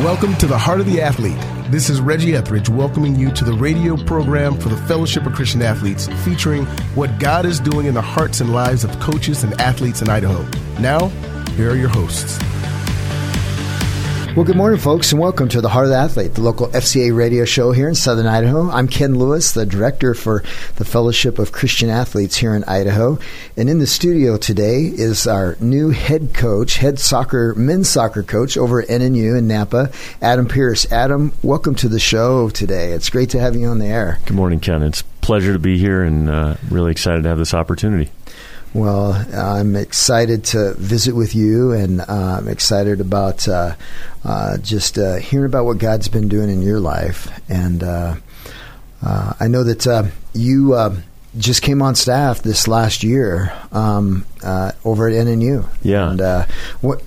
Welcome to the Heart of the Athlete. This is Reggie Etheridge welcoming you to the radio program for the Fellowship of Christian Athletes, featuring what God is doing in the hearts and lives of coaches and athletes in Idaho. Now, here are your hosts. Well, good morning, folks, and welcome to the Heart of the Athlete, the local FCA radio show here in Southern Idaho. I'm Ken Lewis, the director for the Fellowship of Christian Athletes here in Idaho. And in the studio today is our new head coach, head soccer, men's soccer coach over at NNU in Nampa, Adam Pierce. Adam, welcome to the show today. It's great to have you on the air. Good morning, Ken. It's a pleasure to be here and uh, really excited to have this opportunity. Well, I'm excited to visit with you, and uh, I'm excited about uh, uh, just uh, hearing about what God's been doing in your life. And uh, uh, I know that you just came on staff this last year um, over at NNU. Yeah. And what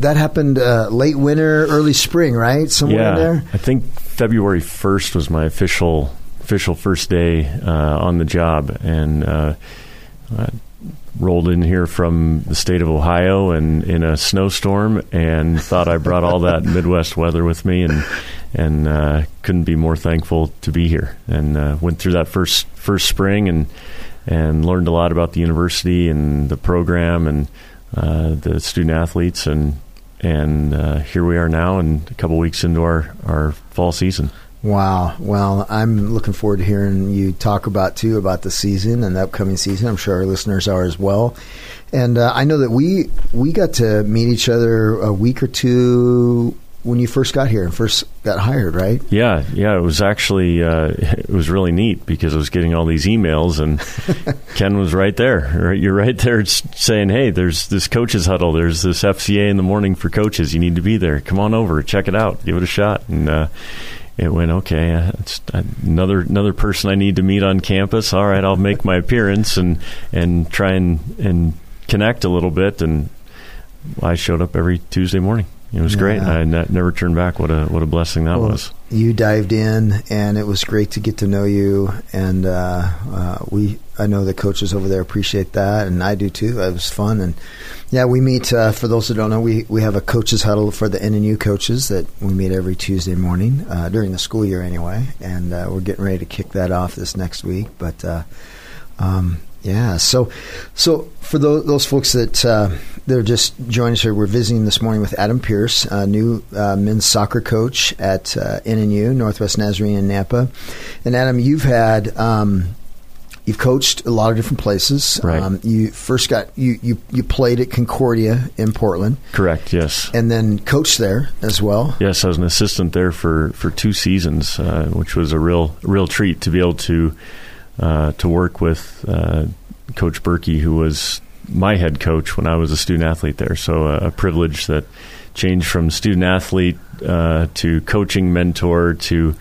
that happened late winter, early spring, right? Somewhere yeah, there. I think February 1st was my official official first day on the job, and rolled in here from the state of Ohio and in a snowstorm and thought I brought all that Midwest weather with me and and uh, couldn't be more thankful to be here and uh, went through that first first spring and and learned a lot about the university and the program and uh, the student athletes and and uh, here we are now and a couple weeks into our, our fall season. Wow. Well, I'm looking forward to hearing you talk about too about the season and the upcoming season. I'm sure our listeners are as well. And uh, I know that we we got to meet each other a week or two when you first got here and first got hired, right? Yeah, yeah. It was actually uh, it was really neat because I was getting all these emails and Ken was right there. Right, you're right there saying, "Hey, there's this coaches huddle. There's this FCA in the morning for coaches. You need to be there. Come on over, check it out, give it a shot." And uh, it went okay. Uh, it's uh, another another person I need to meet on campus. All right, I'll make my appearance and and try and and connect a little bit. And I showed up every Tuesday morning. It was yeah. great. I ne- never turned back. What a what a blessing that well, was. You dived in, and it was great to get to know you. And uh, uh, we, I know the coaches over there appreciate that, and I do too. It was fun, and yeah, we meet. Uh, for those who don't know, we we have a coaches huddle for the NNU coaches that we meet every Tuesday morning uh, during the school year, anyway. And uh, we're getting ready to kick that off this next week, but. Uh, um, yeah. So, so for those, those folks that uh, they're just joining us here, we're visiting this morning with Adam Pierce, a new uh, men's soccer coach at uh, NNU, Northwest Nazarene in Nampa. And Adam, you've had. Um, You've coached a lot of different places. Right. Um, you first got you, you you played at Concordia in Portland. Correct. Yes. And then coached there as well. Yes, I was an assistant there for, for two seasons, uh, which was a real real treat to be able to uh, to work with uh, Coach Berkey, who was my head coach when I was a student athlete there. So a, a privilege that changed from student athlete uh, to coaching mentor to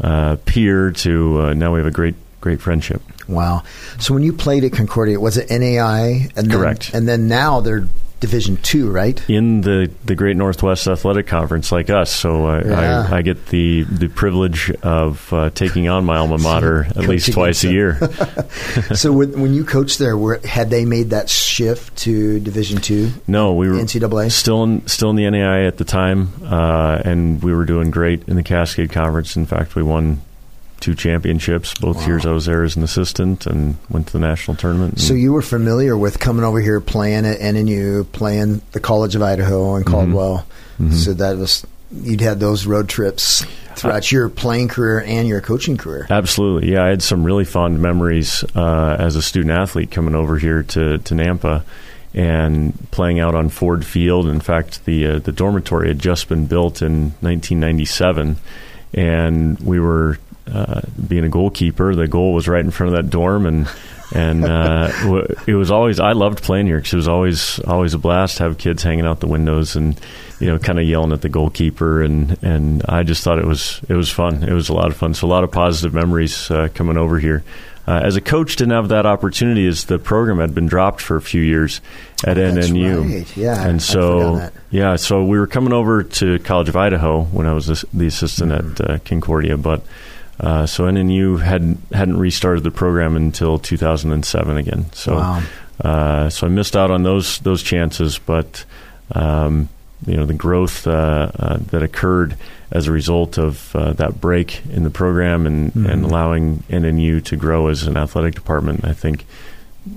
uh, peer to uh, now we have a great great friendship. Wow! So when you played at Concordia, was it NAIA? And Correct. Then, and then now they're Division Two, right? In the, the Great Northwest Athletic Conference, like us. So I, yeah. I, I, get the the privilege of uh, taking on my alma mater at least twice a year. so when you coached there, were, had they made that shift to Division Two? No, we were NCAA still in still in the NAIA at the time, uh, and we were doing great in the Cascade Conference. In fact, we won two championships both wow. years I was there as an assistant and went to the national tournament. So you were familiar with coming over here, playing at NNU, playing the College of Idaho and mm-hmm. Caldwell. Mm-hmm. So that was you'd had those road trips throughout uh, your playing career and your coaching career. Absolutely, yeah. I had some really fond memories uh, as a student athlete coming over here to to Nampa and playing out on Ford Field. In fact, the uh, the dormitory had just been built in 1997, and we were uh, being a goalkeeper, the goal was right in front of that dorm, and and uh, it was always I loved playing here because it was always always a blast to have kids hanging out the windows and you know kind of yelling at the goalkeeper, and and I just thought it was it was fun. It was a lot of fun. So a lot of positive memories uh, coming over here. Uh, as a coach, didn't have that opportunity as the program had been dropped for a few years at oh, NNU. Right. Yeah, and so yeah, so we were coming over to College of Idaho when I was the assistant mm-hmm. at uh, Concordia, but uh, so NNU hadn't hadn't restarted the program until 2007 again. So wow. uh, so I missed out on those those chances, but um, you know the growth uh, uh, that occurred as a result of uh, that break in the program and, Mhm. and allowing NNU to grow as an athletic department, I think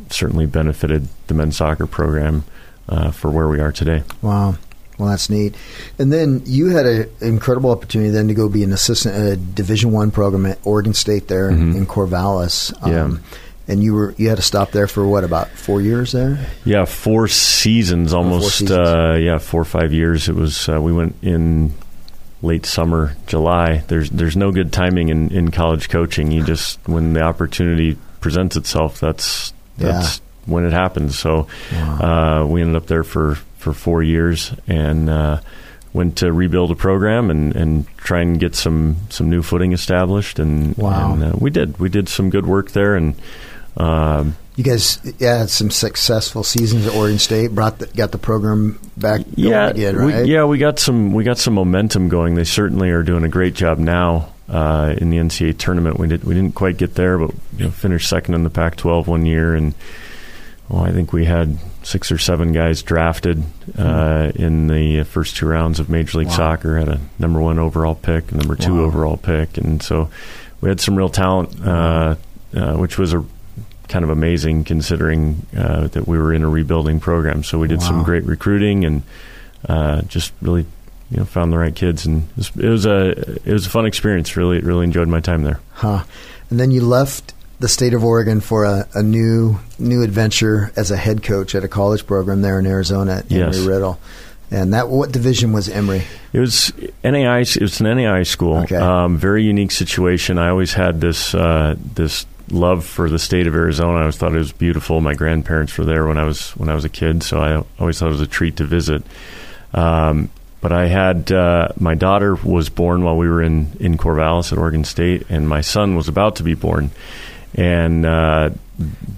certainly benefited the men's soccer program uh, for where we are today. Wow. Well, that's neat. And then you had an incredible opportunity then to go be an assistant at a Division One program at Oregon State there Mhm. in Corvallis. Um, Yeah. And you were you had to stop there for what about four years there? Yeah, four seasons, almost. seasons. Uh, yeah, four or five years. It was. Uh, we went in late summer, July. There's there's no good timing in, in college coaching. You just when the opportunity presents itself, that's that's when it happens. So uh, we ended up there for for four years and. Uh, Went to rebuild a program and, and try and get some, some new footing established, and, Wow. and uh, we did. We did some good work there, and um, You guys yeah, had some successful seasons at Oregon State. Brought the, got the program back going yeah, again, we- yeah, we got some we got some momentum going. They certainly are doing a great job now uh, in the NCAA tournament. We did we didn't quite get there, but you know, finished second in the Pac-12 one year, and well, I think we had six or seven guys drafted uh, in the first two rounds of Major League Wow. Soccer. Had a number one overall pick, number two Wow. overall pick, and so we had some real talent, uh, uh, which was a kind of amazing considering uh, that we were in a rebuilding program. So we did Wow. some great recruiting and uh, just really you know found the right kids and it was, it was a it was a fun experience. Really really enjoyed my time there. Huh. And then you left the state of Oregon for a, a new new adventure as a head coach at a college program there in Arizona at Yes. Embry-Riddle. And that what division was Embry? It was NAIA. It was an NAIA school. Okay. Um, very unique situation. I always had this uh, this love for the state of Arizona. I always thought it was beautiful. My grandparents were there when I was when I was a kid, so I always thought it was a treat to visit. Um, but I had uh, my daughter was born while we were in in Corvallis at Oregon State, and my son was about to be born. And uh,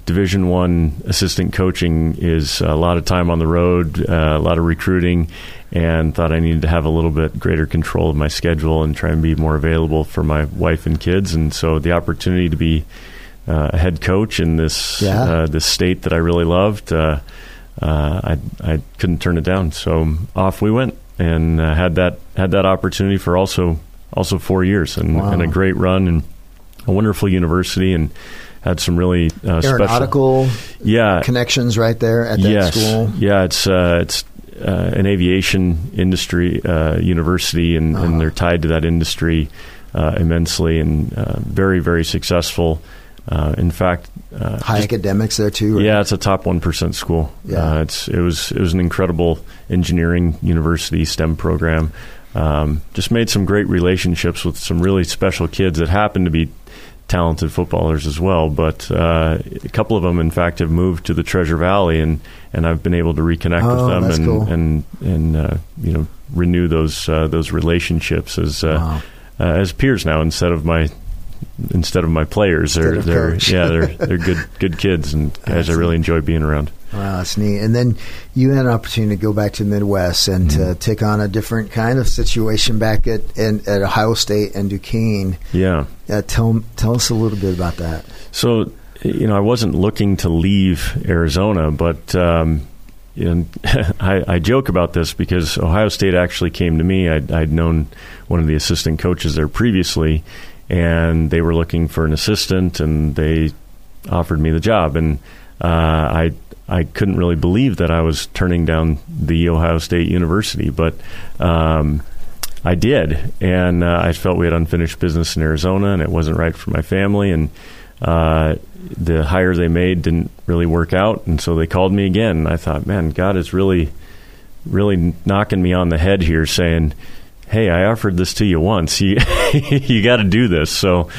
Division One assistant coaching is a lot of time on the road, uh, a lot of recruiting, and thought I needed to have a little bit greater control of my schedule and try and be more available for my wife and kids. And so the opportunity to be uh, a head coach in this Yeah. uh, this state that I really loved, uh, uh, I I couldn't turn it down. So off we went and uh, had that had that opportunity for also also four years and, Wow. and a great run and a wonderful university and had some really uh, special Aeronautical yeah connections right there at that yes school. yeah it's uh, it's uh, an aviation industry uh, university and, Uh-huh. and they're tied to that industry uh, immensely and uh, very very successful uh, in fact uh, High just- academics there too. right? yeah, it's a top one percent school. Yeah. Uh, it's it was it was an incredible engineering university STEM program. Um, just made some great relationships with some really special kids that happened to be talented footballers as well. But uh, a couple of them, in fact, have moved to the Treasure Valley, and, and I've been able to reconnect Oh, with them and cool. and and uh, you know renew those uh, those relationships as uh, Wow. uh, as peers now instead of my instead of my players. They're they're coach. yeah they're they're good good kids and guys I really enjoy being around. Wow, that's neat. And then you had an opportunity to go back to the Midwest and Mm-hmm. to take on a different kind of situation back at in, at Ohio State and Duquesne. Yeah. Uh, tell tell us a little bit about that. So, you know, I wasn't looking to leave Arizona, but um, know, I, I joke about this because Ohio State actually came to me. I'd, I'd known one of the assistant coaches there previously, and they were looking for an assistant, and they offered me the job, and uh, I. I couldn't really believe that I was turning down the Ohio State University, but um, I did, and uh, I felt we had unfinished business in Arizona, and it wasn't right for my family, and uh, the hire they made didn't really work out, and so they called me again. And I thought, man, God is really, really knocking me on the head here, saying, "Hey, I offered this to you once. You you got to do this." So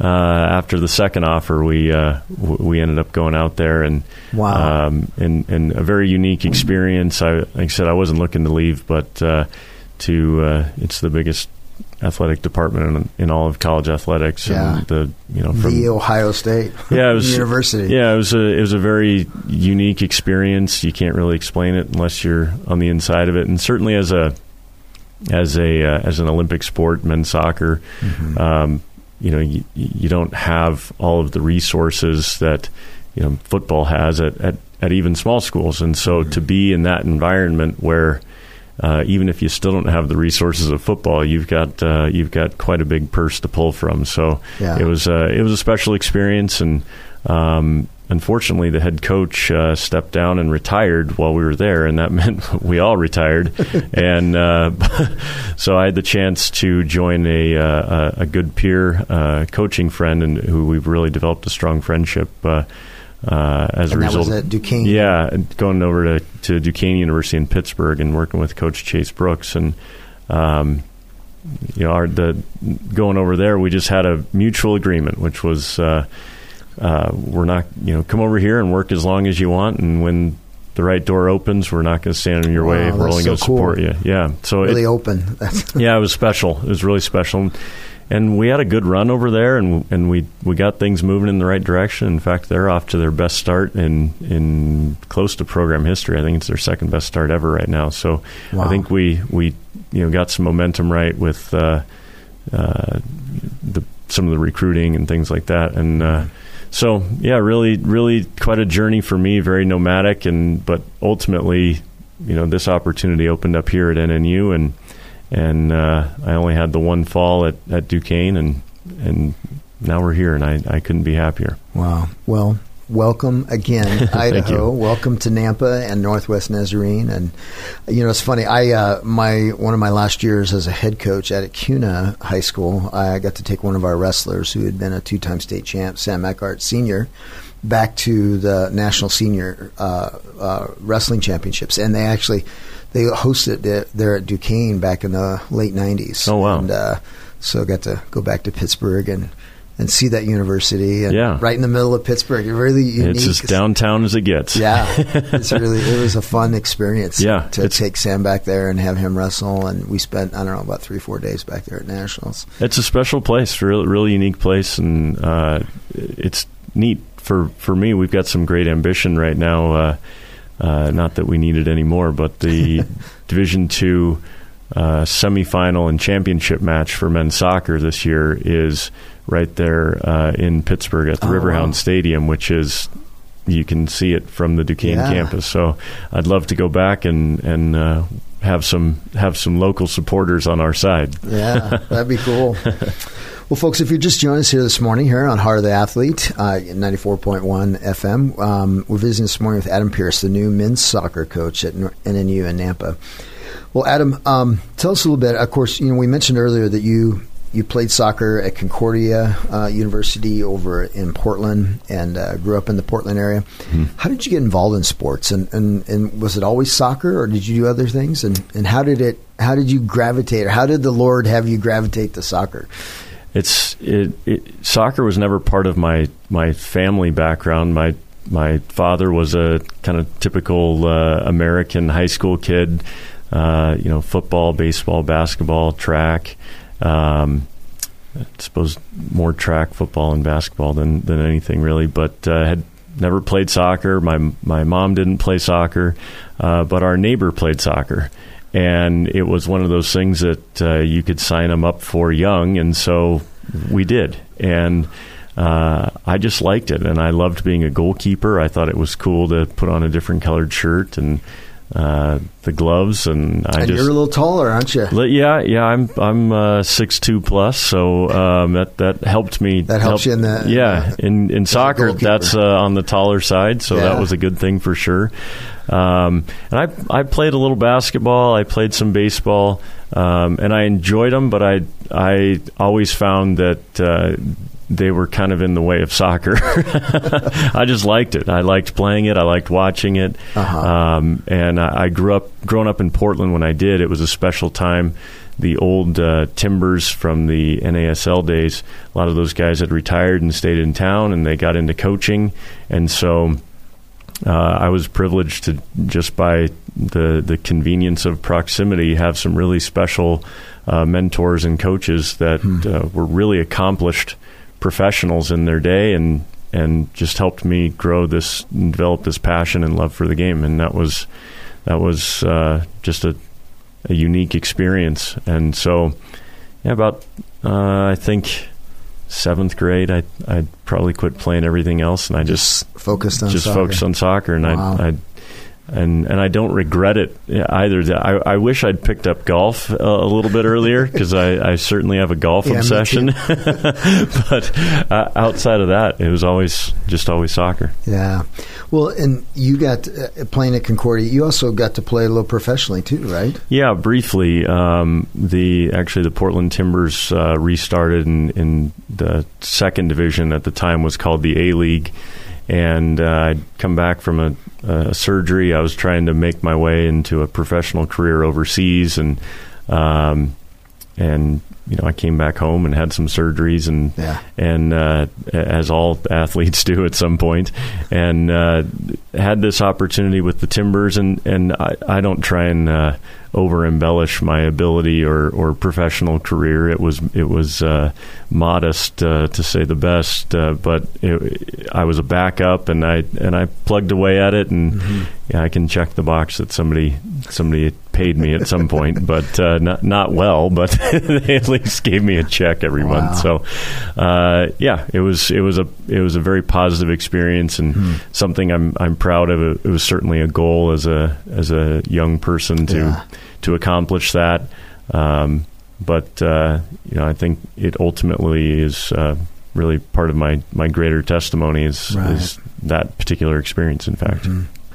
uh, after the second offer, we uh, w- we ended up going out there and Wow. um, and and a very unique experience. I like I said, I wasn't looking to leave, but uh, to uh, it's the biggest athletic department in, in all of college athletics, Yeah. and the you know from the Ohio State yeah, it was University. Yeah, it was a it was a very unique experience. You can't really explain it unless you're on the inside of it, and certainly as a as a uh, as an Olympic sport, men's soccer, Mm-hmm. um, you know, you, you don't have all of the resources that you know football has at at, at even small schools, and so to be in that environment where uh, even if you still don't have the resources of football, you've got uh, you've got quite a big purse to pull from. So Yeah. it was uh, it was a special experience, and um, unfortunately, the head coach uh, stepped down and retired while we were there, and that meant we all retired. and uh, so I had the chance to join a uh, a good peer uh, coaching friend, and who we've really developed a strong friendship. Uh, uh, as And a that result, was at Duquesne? Yeah, going over to, to Duquesne University in Pittsburgh and working with Coach Chase Brooks, and um, you know, our, the going over there, we just had a mutual agreement, which was uh, we're not, you know, come over here and work as long as you want, and when the right door opens, we're not going to stand in your way. Wow, We're only so going to cool. support you. Yeah, so it, Really open. Yeah, it was special. It was really special, and we had a good run over there, and and we we got things moving in the right direction. In fact, they're off to their best start in in close to program history. I think it's their second best start ever right now. So Wow. I think we we you know got some momentum right with uh, uh, the some of the recruiting and things like that, and. Uh, so yeah, really, really quite a journey for me. Very nomadic, and but ultimately, you know, this opportunity opened up here at NNU, and and uh, I only had the one fall at, at Duquesne, and and now we're here, and I, I couldn't be happier. Wow. Well, welcome again, Idaho. Welcome to Nampa and Northwest Nazarene. And you know, it's funny. I uh, my one of my last years as a head coach at Acuna High School, I got to take one of our wrestlers who had been a two-time state champ, Sam Eckhart Senior, back to the national senior uh, uh, wrestling championships, and they actually they hosted it there at Duquesne back in the late '90s. Oh, wow. And uh, so I got to go back to Pittsburgh and. And see that university, and Yeah. right in the middle of Pittsburgh. Really unique. It's as downtown as it gets. Yeah, it's really it was a fun experience. Yeah, to take Sam back there and have him wrestle, and we spent I don't know about three four days back there at nationals. It's a special place, really, really unique place, and uh, it's neat for for me. We've got some great ambition right now. Uh, uh, not that we need it anymore, but the Division Two uh, semifinal and championship match for men's soccer this year is right there uh, in Pittsburgh at the Oh, Riverhound wow. Stadium, which is you can see it from the Duquesne Yeah. campus. So I'd love to go back and and uh, have some have some local supporters on our side. Yeah, that'd be cool. Well, folks, if you're just joining us here this morning here on Heart of the Athlete, uh, 94.1 FM, um, we're visiting this morning with Adam Pierce, the new men's soccer coach at NNU in Nampa. Well, Adam, um, tell us a little bit. Of course, you know we mentioned earlier that you you played soccer at Concordia uh, University over in Portland and uh, grew up in the Portland area. How did you get involved in sports? And, and, and was it always soccer, or did you do other things? And, and how did it? How did you gravitate, or how did the Lord have you gravitate to soccer? it's it, it soccer was never part of my my family background my my father was a kind of typical uh, American high school kid uh, you know football baseball basketball track um, I suppose more track football and basketball than than anything really but uh, had never played soccer my my mom didn't play soccer uh, but our neighbor played soccer and it was one of those things that uh, you could sign them up for young, and so we did. And uh, I just liked it, and I loved being a goalkeeper. I thought it was cool to put on a different colored shirt and uh, the gloves, and I and just you're a little taller, aren't you? Yeah, yeah, I'm I'm uh, six two plus, so um, that that helped me. That helps help- you in the- yeah. In in soccer, that's uh, on the taller side, so Yeah. that was a good thing for sure. Um, and I I played a little basketball, I played some baseball, um, and I enjoyed them, but I I always found that. They were kind of in the way of soccer. I just liked it. I liked playing it. I liked watching it. Uh-huh. Um, and I, I grew up, growing up in Portland when I did. It was a special time. The old uh, Timbers from the NASL days, a lot of those guys had retired and stayed in town, and they got into coaching, and so uh, I was privileged to just by the the convenience of proximity have some really special uh, mentors and coaches that uh, were really accomplished professionals in their day and and just helped me grow this develop this passion and love for the game and that was that was uh, just a, a unique experience and so yeah about uh, I think seventh grade I I probably quit playing everything else and I just Focused on just soccer. focused on soccer, and Wow. I, I and and I don't regret it either. I, I wish I'd picked up golf a, a little bit earlier because I, I certainly have a golf Yeah, obsession. but uh, outside of that, it was always just always soccer. Yeah. Well, and you got uh, playing at Concordia. You also got to play a little professionally too, right? Yeah, briefly. Um, the actually the Portland Timbers uh, restarted in, in the second division at the time was called the A League, and uh, I'd come back from a, a surgery. I was trying to make my way into a professional career overseas, and um, and you know I came back home and had some surgeries, and Yeah. and uh, as all athletes do at some point, and uh, had this opportunity with the Timbers, and and I, I don't try and uh, over embellish my ability or, or professional career. It was it was uh, modest uh, to say the best, uh, but it, I was a backup, and I and I plugged away at it, and yeah, I can check the box that somebody somebody paid me at some point, but uh, not not well, but they at least gave me a check every Wow. month. So uh, yeah, it was it was a it was a very positive experience and Hmm. something I'm I'm proud of. It was certainly a goal as a as a young person to Yeah. to accomplish that. Um, but uh, you know, I think it ultimately is uh, really part of my my greater testimony is, Right. is that particular experience. In fact,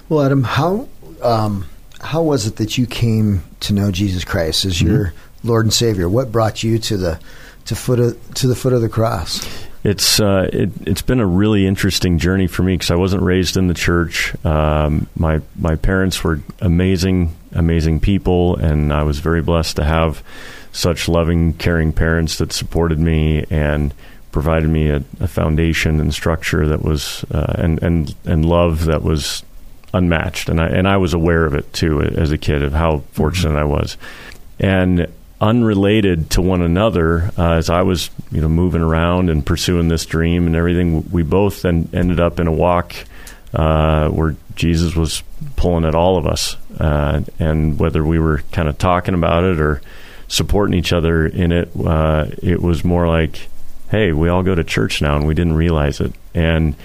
Well, Adam, how um, how was it that you came to know Jesus Christ as your Lord and Savior? What brought you to the to foot of, to the foot of the cross? It's uh, it, it's been a really interesting journey for me because I wasn't raised in the church. Um, my my parents were amazing, amazing people, and I was very blessed to have such loving, caring parents that supported me and provided me a, a foundation and structure that was uh, and and and love that was unmatched. And I and I was aware of it too as a kid of how fortunate I was. And unrelated to one another, uh, as I was you know moving around and pursuing this dream and everything, we both then ended up in a walk uh, where Jesus was pulling at all of us, uh, and whether we were kind of talking about it or supporting each other in it, uh, it was more like, "Hey, we all go to church now," and we didn't realize it. And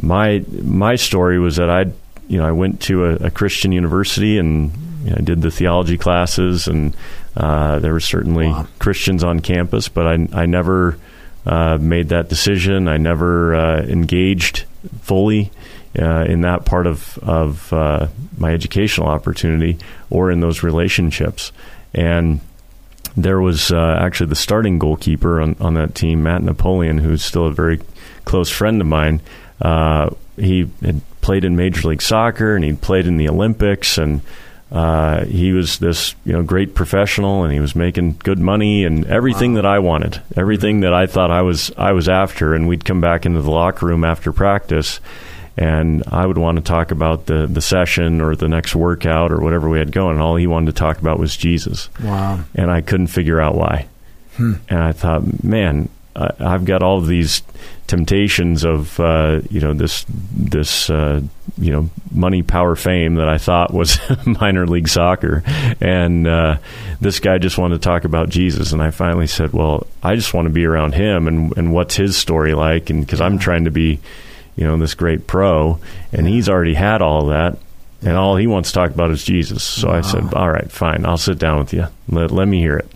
my my story was that I'd you know I went to a, a Christian university and you know, I did the theology classes and uh, there were certainly Wow. Christians on campus, but I I never uh, made that decision. I never uh, engaged fully uh, in that part of of uh, my educational opportunity or in those relationships and there was uh, actually the starting goalkeeper on, on that team, Matt Napoleon, who's still a very close friend of mine. Uh, he had played in Major League Soccer and he'd played in the Olympics, and uh, he was this you know great professional, and he was making good money and everything that I wanted, everything that I thought I was I was after. And we'd come back into the locker room after practice, and I would want to talk about the the session or the next workout or whatever we had going. And all he wanted to talk about was Jesus Wow. and I couldn't figure out why. And I thought, man, I, I've got all of these temptations of uh, you know this this uh, you know money, power, fame that I thought was minor league soccer, and uh, this guy just wanted to talk about Jesus. And I finally said, well, I just want to be around him, and and what's his story like? And because I'm trying to be, you know, this great pro, and he's already had all that. And all he wants to talk about is Jesus. So I said, "All right, fine. I'll sit down with you. Let, let me hear it."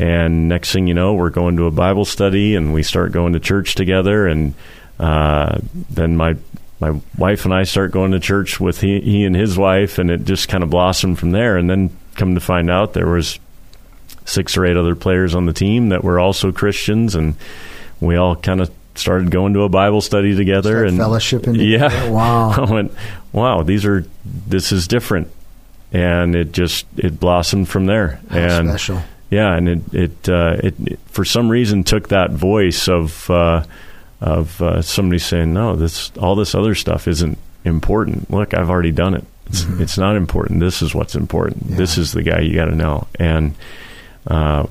And next thing you know, we're going to a Bible study, and we start going to church together. And uh, then my my wife and I start going to church with he, he and his wife, and it just kind of blossomed from there. And then come to find out, there was six or eight other players on the team that were also Christians, and we all kind of started going to a Bible study together Start and fellowshipping Yeah, together. Wow. I went, wow, these are this is different, and it just it blossomed from there. How and special. yeah, and it it, uh, it it for some reason took that voice of uh, of uh, somebody saying, no, this all this other stuff isn't important. Look, I've already done it. It's, it's not important. This is what's important. This is the guy you got to know. And uh,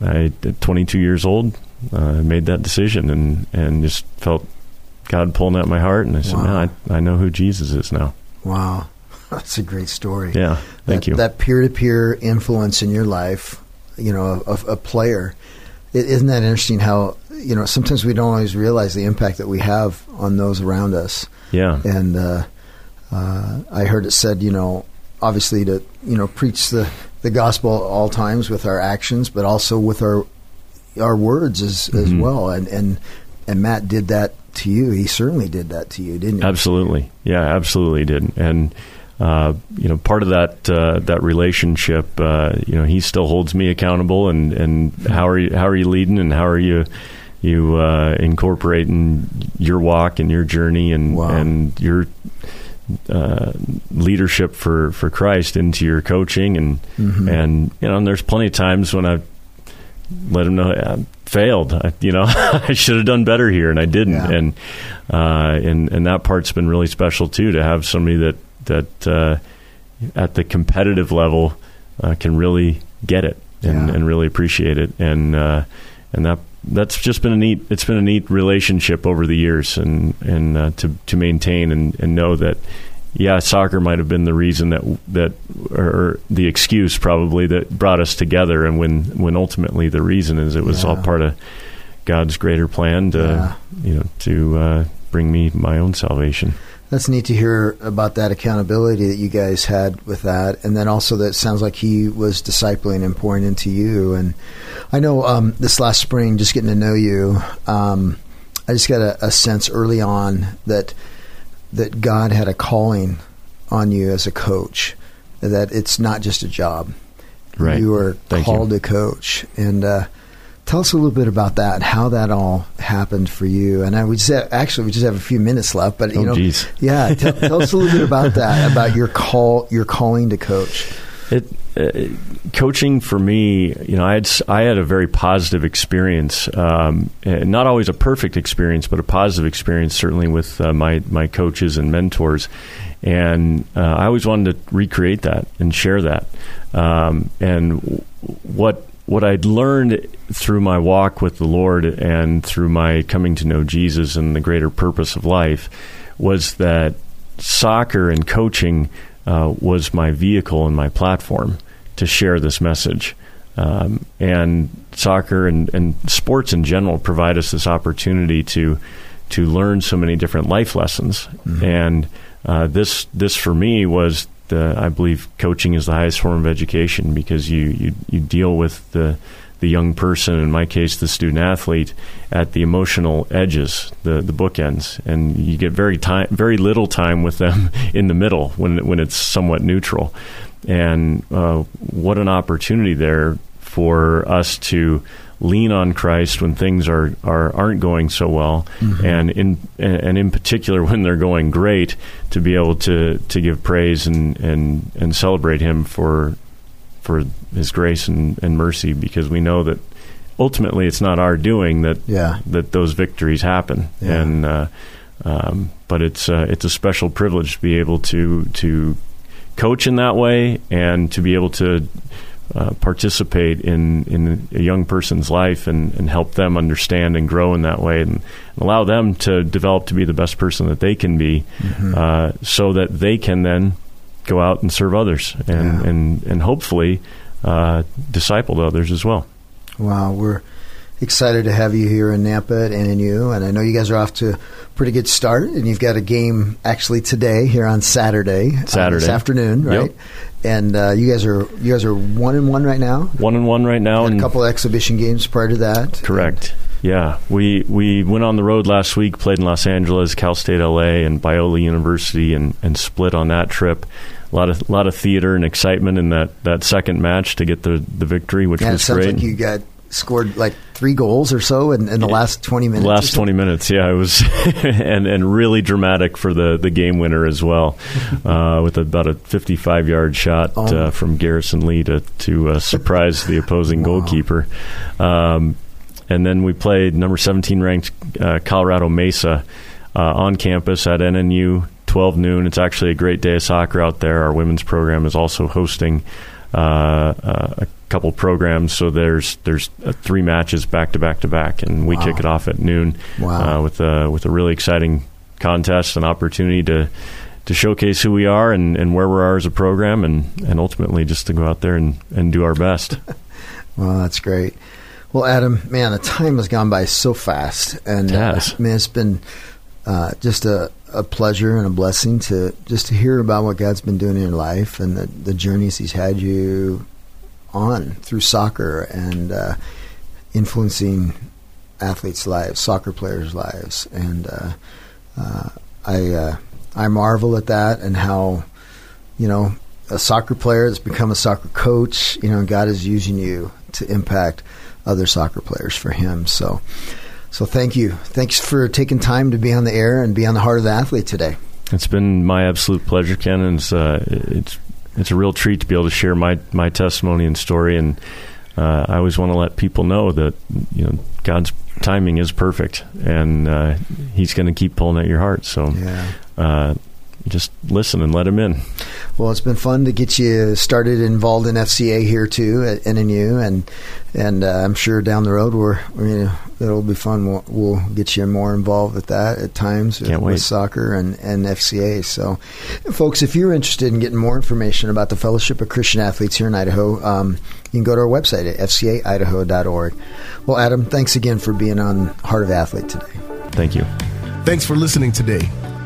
I, at 22 years old, uh, made that decision and and just felt God pulling at my heart. And I said, Wow. man, I, I know who Jesus is now. Wow. That's a great story. Yeah, thank that, you. That peer to peer influence in your life, you know, of a player. It, isn't that interesting how, you know, sometimes we don't always realize the impact that we have on those around us. yeah, And, uh, uh, I heard it said, you know, obviously to you know preach the the gospel at all times with our actions, but also with our our words as mm-hmm. as well. And and and Matt did that to you. He certainly did that to you, didn't he? Absolutely, yeah, absolutely did. And uh, you know, part of that uh, that relationship, uh, you know, he still holds me accountable. And, and how are you how are you leading, and how are you you uh, incorporating your walk and your journey and wow. and your uh, leadership for, for Christ into your coaching and mm-hmm. and you know, and there's plenty of times when I let him know I failed. I, you know, I should have done better here, and I didn't. Yeah. And uh, and and that part's been really special too to have somebody that that uh, at the competitive level uh, can really get it and, yeah. and really appreciate it, and uh, and that that's just been a neat. It's been a neat relationship over the years, and and uh, to to maintain and, and know that yeah, soccer might have been the reason that that or the excuse probably that brought us together, and when when ultimately the reason is it was yeah. all part of God's greater plan to yeah. you know to uh, bring me my own salvation. That's neat to hear about that accountability that you guys had with that, and then also that sounds like he was discipling and pouring into you. And I know um, this last spring, just getting to know you, um, I just got a, a sense early on that that God had a calling on you as a coach, that it's not just a job. Right. You are Thank called you. to coach. And uh, tell us a little bit about that, how that all happened for you. And I, we just have, actually we just have a few minutes left, but you oh, know, geez. yeah, tell, tell us a little bit about that, about your call, your calling to coach. It, uh, coaching for me, you know, I had I had a very positive experience. Um, not always a perfect experience, but a positive experience certainly with uh, my my coaches and mentors. And uh, I always wanted to recreate that and share that. Um, and what what I'd learned through my walk with the Lord and through my coming to know Jesus and the greater purpose of life was that soccer and coaching uh, was my vehicle and my platform to share this message. Um, and soccer and, and sports in general provide us this opportunity to to learn so many different life lessons. Mm-hmm. And uh, this this for me was the I believe coaching is the highest form of education because you you, you deal with the the young person, in my case, the student athlete, at the emotional edges, the the bookends, and you get very time, very little time with them in the middle when when it's somewhat neutral. And uh, what an opportunity there for us to lean on Christ when things are, are aren't going so well, mm-hmm. and in and in particular when they're going great, to be able to to give praise and and and celebrate Him for for His grace and, and mercy, because we know that ultimately it's not our doing that yeah. that those victories happen, yeah. and uh, um, but it's uh, it's a special privilege to be able to to coach in that way and to be able to uh, participate in, in a young person's life and, and help them understand and grow in that way and, and, allow them to develop to be the best person that they can be mm-hmm. uh, so that they can then go out and serve others and, yeah. and, and hopefully uh, disciple others as well. Wow, we're excited to have you here in Nampa at NNU, and I know you guys are off to a pretty good start, and you've got a game actually today here on Saturday, Saturday uh, this afternoon, right? Yep. And uh, you guys are you guys are one and one right now. One and one right now, and a couple exhibition games prior to that. Correct. Yeah, we we went on the road last week, played in Los Angeles, Cal State LA, and Biola University, and, and split on that trip. A lot of a lot of theater and excitement in that, that second match to get the, the victory, which yeah, was it sounds great. Like you got scored like three goals or so in, in the last 20 minutes. Last 20 minutes, yeah. It was, and, and really dramatic for the, the game winner as well, uh, with about a 55 yard shot oh. uh, from Garrison Lee to, to uh, surprise the opposing wow. goalkeeper. Um, and then we played number 17 ranked uh, Colorado Mesa uh, on campus at NNU. 12 noon. It's actually a great day of soccer out there. Our women's program is also hosting uh, a couple programs. So there's there's uh, three matches back to back to back, and we wow. kick it off at noon wow. uh, with a with a really exciting contest and opportunity to to showcase who we are and, and where we are as a program, and, and ultimately just to go out there and, and do our best. well, that's great. Well, Adam, man, the time has gone by so fast, and uh, man, it's been uh, just a, a pleasure and a blessing to just to hear about what God's been doing in your life and the, the journeys He's had you on through soccer and uh, influencing athletes' lives, soccer players' lives, and uh, uh, I uh, I marvel at that and how you know a soccer player that's become a soccer coach. You know, God is using you to impact other soccer players for Him. So, so thank you. Thanks for taking time to be on the air and be on the heart of the athlete today. It's been my absolute pleasure, Ken. And it's uh, it's it's a real treat to be able to share my my testimony and story. And uh, I always want to let people know that you know God's timing is perfect, and uh, He's going to keep pulling at your heart. So. Yeah. Just listen and let him in. Well, it's been fun to get you started involved in FCA here too at NNU, and and uh, I'm sure down the road we're, you know, it'll be fun. We'll, we'll, get you more involved with that at times Can't with, wait. soccer and, and FCA. So, folks, if you're interested in getting more information about the Fellowship of Christian Athletes here in Idaho, um, you can go to our website at fcaidaho.org. Well, Adam, thanks again for being on Heart of Athlete today. Thank you. Thanks for listening today.